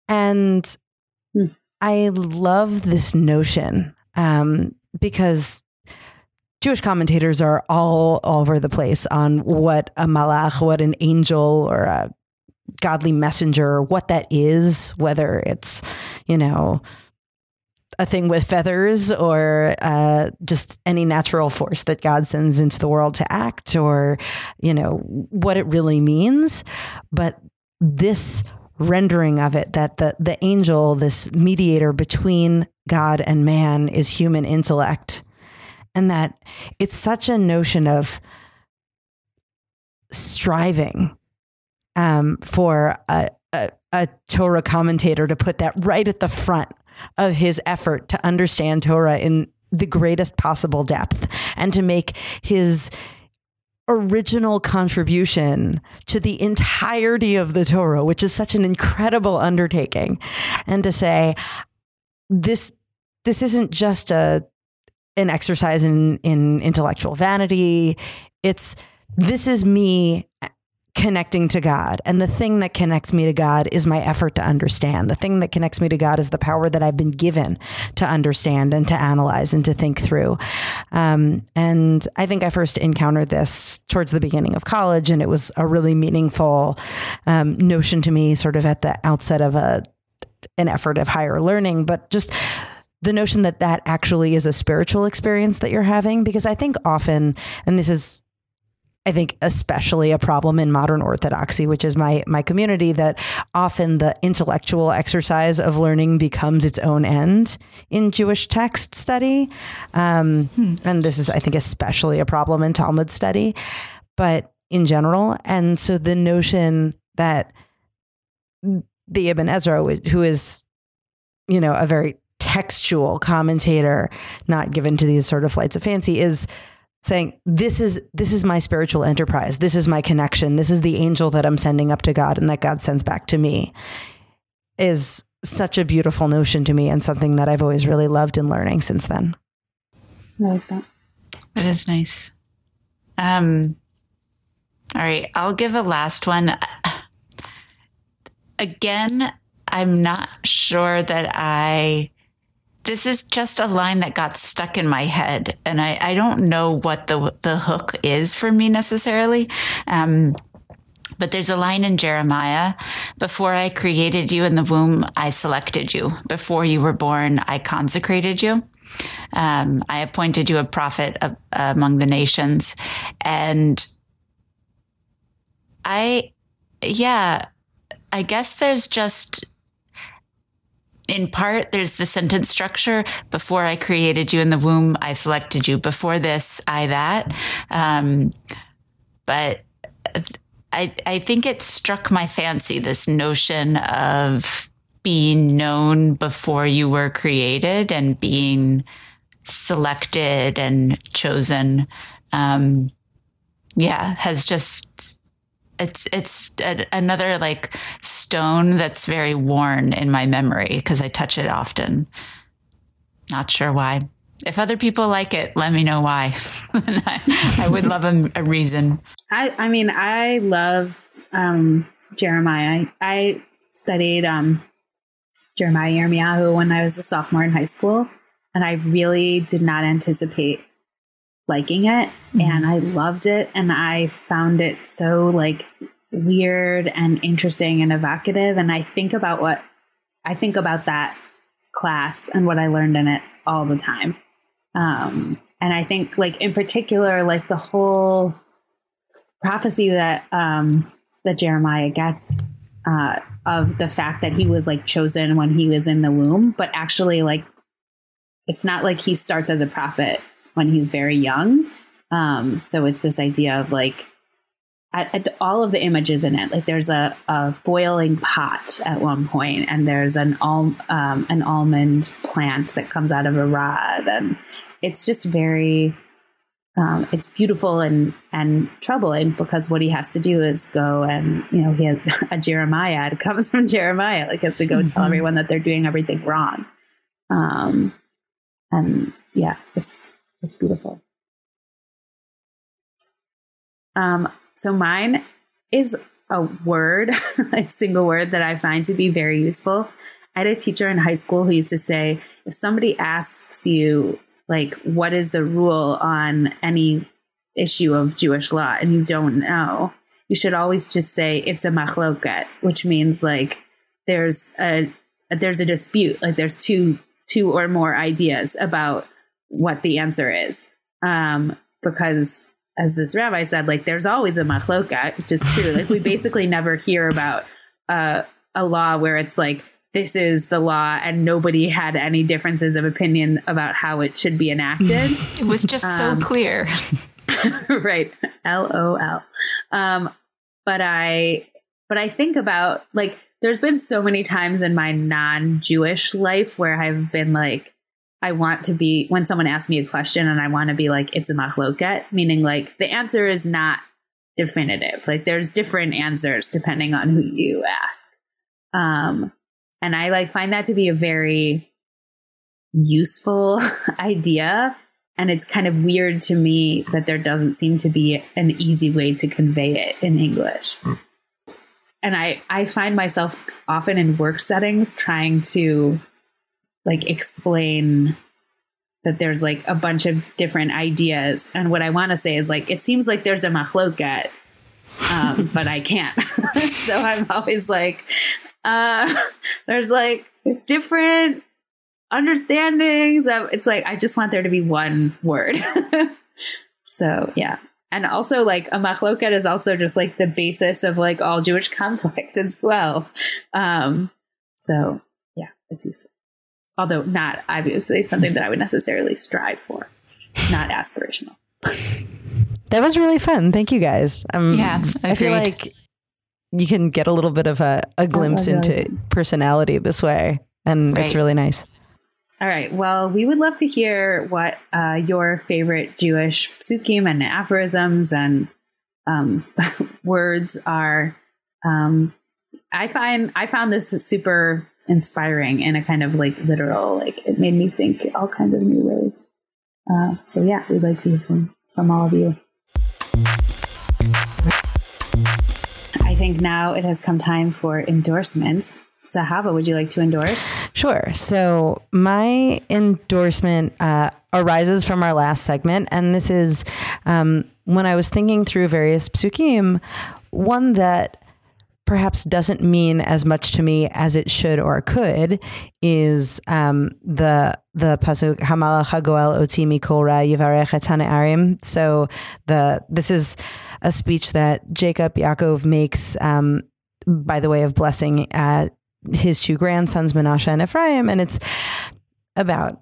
And hmm. I love this notion um, because Jewish commentators are all over the place on what a malach, what an angel or a godly messenger, what that is, whether it's, you know, a thing with feathers or uh, just any natural force that God sends into the world to act or, you know, what it really means. But this rendering of it that the the angel this mediator between God and man is human intellect. And that it's such a notion of striving um, for a, a, a Torah commentator to put that right at the front of his effort to understand Torah in the greatest possible depth and to make his original contribution to the entirety of the Torah, which is such an incredible undertaking, and to say this this isn't just a an exercise in in intellectual vanity. It's this is me connecting to God. And the thing that connects me to God is my effort to understand. The thing that connects me to God is the power that I've been given to understand and to analyze and to think through. Um, and I think I first encountered this towards the beginning of college, and it was a really meaningful um, notion to me, sort of at the outset of a an effort of higher learning, but just the notion that that actually is a spiritual experience that you're having because I think often and this is I think especially a problem in modern orthodoxy, which is my my community, that often the intellectual exercise of learning becomes its own end in Jewish text study, um, hmm. and this is, I think, especially a problem in Talmud study, but in general. And so the notion that the Ibn Ezra, who is, you know, a very textual commentator, not given to these sort of flights of fancy, is saying this is this is my spiritual enterprise. This is my connection. This is the angel that i'm sending up to god and that god sends back to me is such a beautiful notion to me and something that i've always really loved in learning since then. I like that. That is nice. Um all right i'll give a last one. Again i'm not sure that i this is just a line that got stuck in my head, and I, I don't know what the the hook is for me necessarily. Um, but there's a line in Jeremiah Before I created you in the womb, I selected you. Before you were born, I consecrated you. Um, I appointed you a prophet of, uh, among the nations. And I, yeah, I guess there's just in part, there's the sentence structure. Before I created you in the womb, I selected you. Before this, I that. Um, but I, I think it struck my fancy, this notion of being known before you were created and being selected and chosen. Um, yeah, has just it's it's a, another like stone that's very worn in my memory because I touch it often. Not sure why. If other people like it, let me know why. I, I, would love a, a, reason. I I mean I love um, Jeremiah. I, I studied um, Jeremiah Yirmiyahu when I was a sophomore in high school, and I really did not anticipate liking it mm-hmm. and I loved it and I found it so like weird and interesting and evocative and I think about what I think about that class and what I learned in it all the time. Um, and I think like in particular like the whole prophecy that um, that Jeremiah gets uh, of the fact that he was like chosen when he was in the womb, but actually like it's not like he starts as a prophet when he's very young. Um, so it's this idea of like at, at the, all of the images in it. Like there's a, a boiling pot at one point, and there's an al- um, an almond plant that comes out of a rod, and it's just very. Um, it's beautiful and and troubling because what he has to do is go and you know he has a Jeremiah. It comes from Jeremiah. Like he has to go mm-hmm. tell everyone that they're doing everything wrong. Um, and yeah, it's it's beautiful. Um, so mine is a word, a single word that I find to be very useful. I had a teacher in high school who used to say, if somebody asks you, like, what is the rule on any issue of Jewish law and you don't know, you should always just say it's a machloket, which means like there's a there's a dispute, like there's two two or more ideas about what the answer is. Um, because as this rabbi said, like there's always a machloka, which is true. Like we basically never hear about uh, a law where it's like this is the law and nobody had any differences of opinion about how it should be enacted. it was just um, so clear. right. LOL. Um, but I but I think about like there's been so many times in my non-Jewish life where I've been like I want to be when someone asks me a question and I want to be like it's a machloket, meaning like the answer is not definitive. Like there's different answers depending on who you ask. Um, and I like find that to be a very useful idea and it's kind of weird to me that there doesn't seem to be an easy way to convey it in English. Mm. And I, I find myself often in work settings trying to like explain that there's like a bunch of different ideas. And what I want to say is like, it seems like there's a machloket, um, but I can't. so I'm always like, uh, there's like different understandings of it's like I just want there to be one word. so yeah. And also like a machloket is also just like the basis of like all Jewish conflict as well. Um so yeah, it's useful. Although not obviously something that I would necessarily strive for. Not aspirational. That was really fun. Thank you guys. Um, yeah, agreed. I feel like you can get a little bit of a, a glimpse into personality this way, and right. it's really nice. All right. Well, we would love to hear what uh, your favorite Jewish psukim and aphorisms and um, words are. Um, I find I found this super inspiring in a kind of like literal, like it made me think all kinds of new ways. Uh, so yeah, we'd like to hear from from all of you. I think now it has come time for endorsements. Zahava, would you like to endorse? Sure. So my endorsement uh, arises from our last segment, and this is um, when I was thinking through various psukim, one that perhaps doesn't mean as much to me as it should or could is um, the the pasuk Hamalach Hagoel Oti Mikolra Yivarech Arim. So the this is a speech that Jacob Yaakov makes um, by the way of blessing at his two grandsons, Menashe and Ephraim, and it's about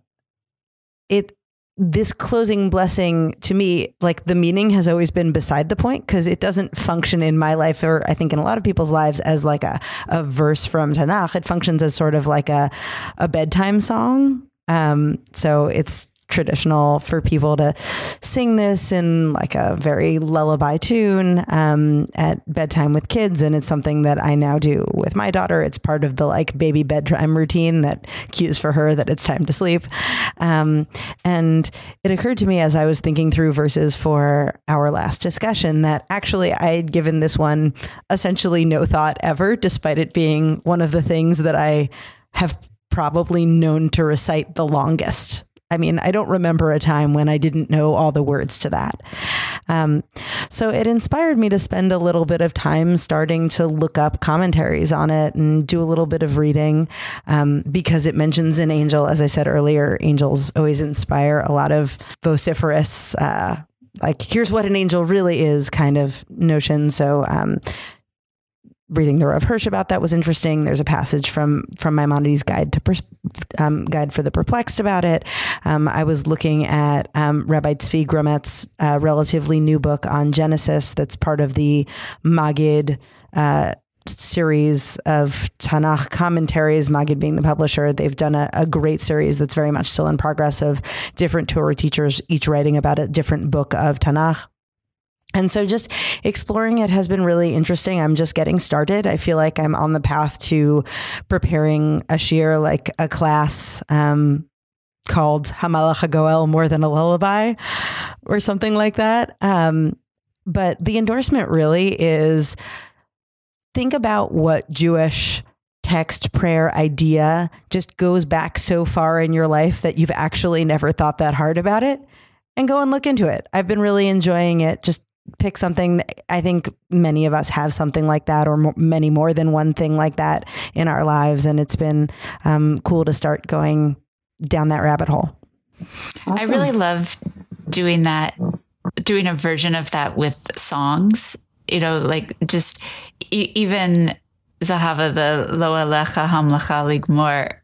it. This closing blessing to me, like the meaning has always been beside the point because it doesn't function in my life, or I think in a lot of people's lives, as like a, a verse from Tanakh. It functions as sort of like a, a bedtime song. Um, so it's traditional for people to sing this in like a very lullaby tune um, at bedtime with kids. And it's something that I now do with my daughter. It's part of the like baby bedtime routine that cues for her that it's time to sleep. Um, and it occurred to me as I was thinking through verses for our last discussion that actually I had given this one essentially no thought ever, despite it being one of the things that I have probably known to recite the longest I mean, I don't remember a time when I didn't know all the words to that. Um, so it inspired me to spend a little bit of time starting to look up commentaries on it and do a little bit of reading um, because it mentions an angel. As I said earlier, angels always inspire a lot of vociferous. Uh, like here's what an angel really is kind of notion. So um, reading the Rav Hirsch about that was interesting. There's a passage from from Maimonides' guide to pers- um, guide for the perplexed about it. Um, I was looking at um, Rabbi Tzvi Grumet's uh, relatively new book on Genesis. That's part of the Maggid. Uh, series of Tanakh commentaries, Maggid being the publisher. They've done a, a, great series that's very much still in progress of different Torah teachers, each writing about a different book of Tanakh. And so just exploring it has been really interesting. I'm just getting started. I feel like I'm on the path to preparing a shiur, like a class um, called Hamalach HaGoel, More Than a Lullaby, or something like that. Um, but the endorsement really is think about what Jewish text prayer idea just goes back so far in your life that you've actually never thought that hard about it and go and look into it. I've been really enjoying it, just pick something i think many of us have something like that or more, many more than one thing like that in our lives and it's been um, cool to start going down that rabbit hole awesome. i really love doing that doing a version of that with songs you know like just e- even zahava the lo alecha hamlacha ligmor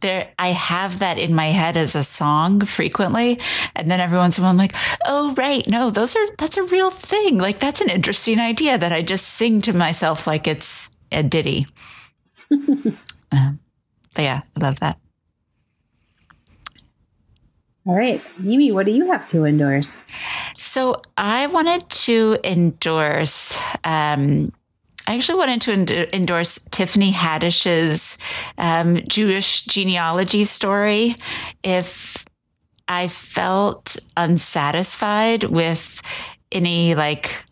there I have that in my head as a song frequently. And then every once in a while I'm like, oh right, no, those are that's a real thing. Like that's an interesting idea that I just sing to myself like it's a ditty. um, but yeah, I love that. All right, Mimi, what do you have to endorse? So I wanted to endorse um, I actually wanted to endorse Tiffany Haddish's um, Jewish genealogy story. If I felt unsatisfied with any like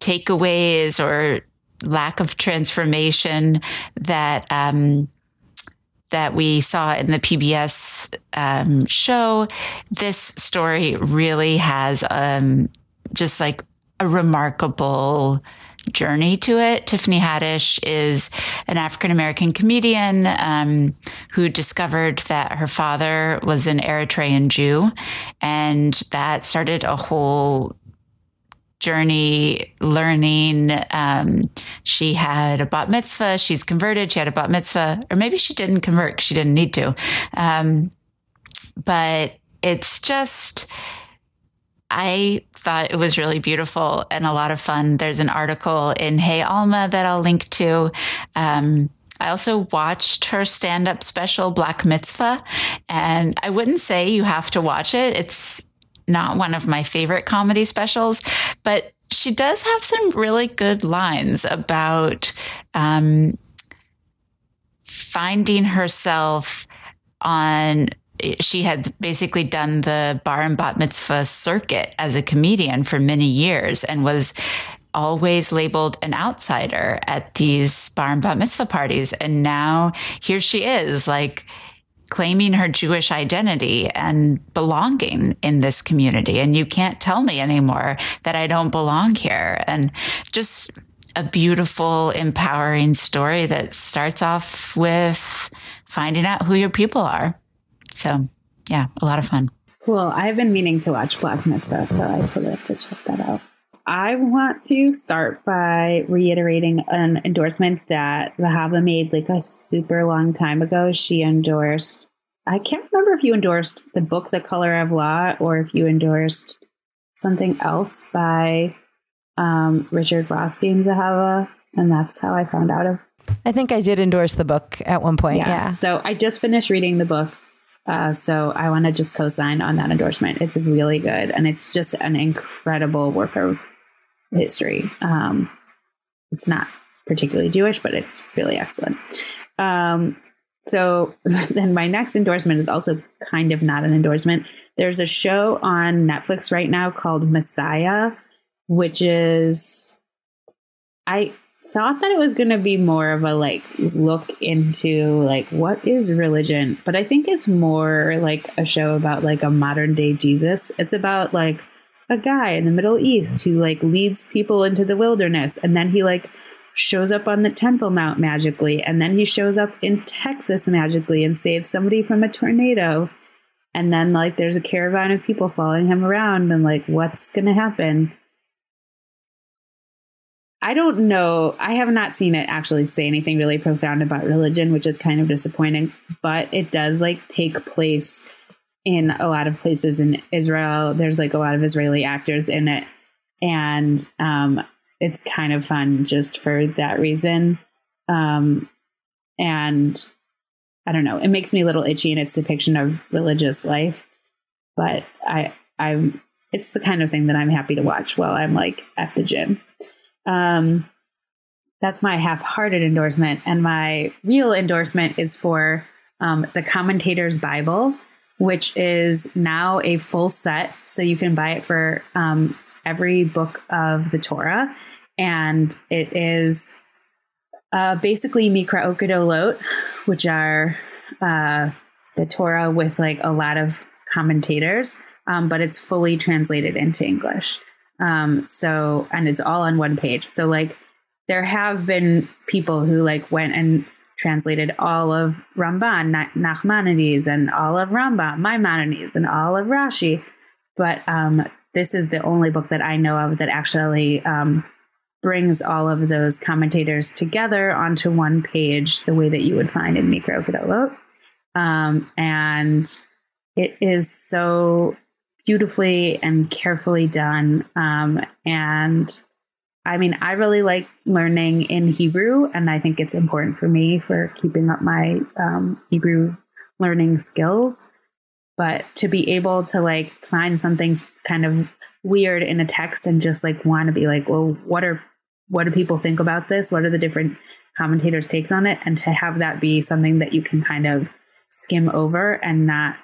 takeaways or lack of transformation that um, that we saw in the PBS um, show. This story really has um, just like a remarkable journey to it. Tiffany Haddish is an African American comedian um, who discovered that her father was an Eritrean Jew, and that started a whole journey learning. Um, she had a bat mitzvah. She's converted. She had a bat mitzvah, or maybe she didn't convert she didn't need to. Um, but it's just, I thought it was really beautiful and a lot of fun. There's an article in Hey Alma that I'll link to. Um, I also watched her stand up special, Black Mitzvah, and I wouldn't say you have to watch it. It's not one of my favorite comedy specials, but she does have some really good lines about um, finding herself on. She had basically done the bar and bat mitzvah circuit as a comedian for many years and was always labeled an outsider at these bar and bat mitzvah parties. And now here she is, like, claiming her Jewish identity and belonging in this community. And you can't tell me anymore that I don't belong here. And just a beautiful, empowering story that starts off with finding out who your people are. So, yeah, a lot of fun. Cool. I've been meaning to watch Black Mitzvah, so I totally have to check that out. I want to start by reiterating an endorsement that Zahava made like a super long time ago. She endorsed, I can't remember if you endorsed the book, The Color of Law, or if you endorsed something else by um, Richard Rothstein Zahava. And that's how I found out of. I think I did endorse the book at one point. Yeah. yeah. So I just finished reading the book. Uh, so I want to just co-sign on that endorsement. It's really good, and it's just an incredible work of history. Um, it's not particularly Jewish, but it's really excellent. Um, so then my next endorsement is also kind of not an endorsement. There's a show on Netflix right now called Messiah, which is I thought that it was going to be more of a like look into like what is religion, but I think it's more like a show about like a modern day Jesus. It's about like a guy in the Middle East who like leads people into the wilderness and then he like shows up on the Temple Mount magically and then he shows up in Texas magically and saves somebody from a tornado. And then like there's a caravan of people following him around and like what's going to happen? I don't know. I have not seen it actually say anything really profound about religion, which is kind of disappointing, but it does like take place in a lot of places in Israel. There's like a lot of Israeli actors in it. And um, it's kind of fun just for that reason. Um, and I don't know, it makes me a little itchy in its depiction of religious life. But I, I'm, it's the kind of thing that I'm happy to watch while I'm like at the gym. Um, that's my half-hearted endorsement, and my real endorsement is for um, the Commentator's Bible which is now a full set. So you can buy it for um, every book of the Torah. And it is uh, basically Mikraot Gedolot, which are uh, the Torah with like a lot of commentators, um, but it's fully translated into English. Um, so, and it's all on one page. So, like, there have been people who like went and translated all of Ramban, Nachmanides, and all of Rambam, Maimonides, and all of Rashi. But um, this is the only book that I know of that actually um, brings all of those commentators together onto one page, the way that you would find in Okadolot. Um, and it is so beautifully and carefully done. Um, and I mean, I really like learning in Hebrew, and I think it's important for me for keeping up my um, Hebrew learning skills. But to be able to like find something kind of weird in a text and just like want to be like, well, what are what do people think about this? What are the different commentators' takes on it? And to have that be something that you can kind of skim over and not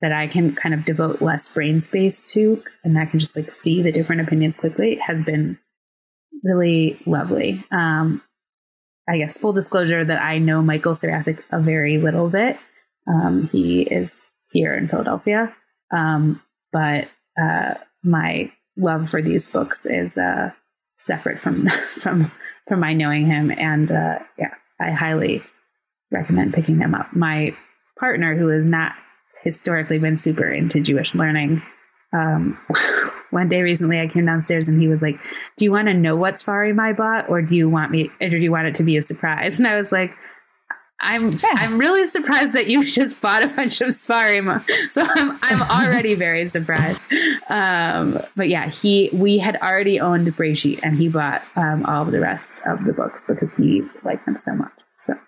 that I can kind of devote less brain space to and I can just like see the different opinions quickly has been really lovely. Um, I guess full disclosure that I know Michael Carasik a very little bit. Um, he is here in Philadelphia. Um, but uh, my love for these books is uh, separate from from from my knowing him. And uh, yeah, I highly recommend picking them up. My partner, who is not historically been super into Jewish learning, um, one day recently I came downstairs and he was like, "Do you want to know what Sfarim I bought, or do you want me, or do you want it to be a surprise?" And I was like. I'm yeah. I'm really surprised that you just bought a bunch of Sfarim. So I'm I'm already very surprised. Um, but yeah, he we had already owned Breshit and he bought um, all of the rest of the books because he liked them so much. So I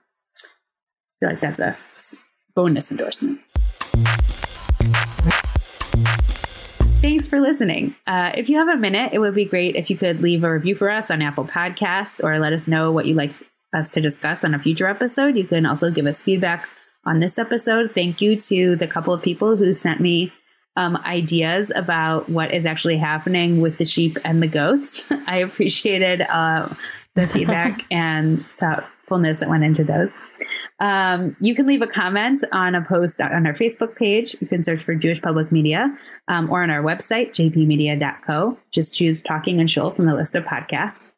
feel like that's a bonus endorsement. Thanks for listening. Uh, if you have a minute, it would be great if you could leave a review for us on Apple Podcasts or let us know what you'd like us to discuss on a future episode. You can also give us feedback on this episode. Thank you to the couple of people who sent me um, ideas about what is actually happening with the sheep and the goats. I appreciated uh, the feedback and thoughtfulness that went into those. Um, you can leave a comment on a post on our Facebook page. You can search for Jewish Public Media um, or on our website, jpmedia.co. Just choose Talking and Shul from the list of podcasts.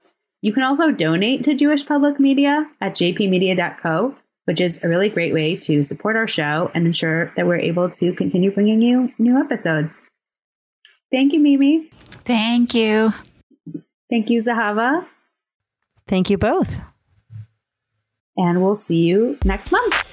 You can also donate to Jewish Public Media at jpmedia.co, which is a really great way to support our show and ensure that we're able to continue bringing you new episodes. Thank you, Mimi. Thank you. Thank you, Zahava. Thank you both. And we'll see you next month.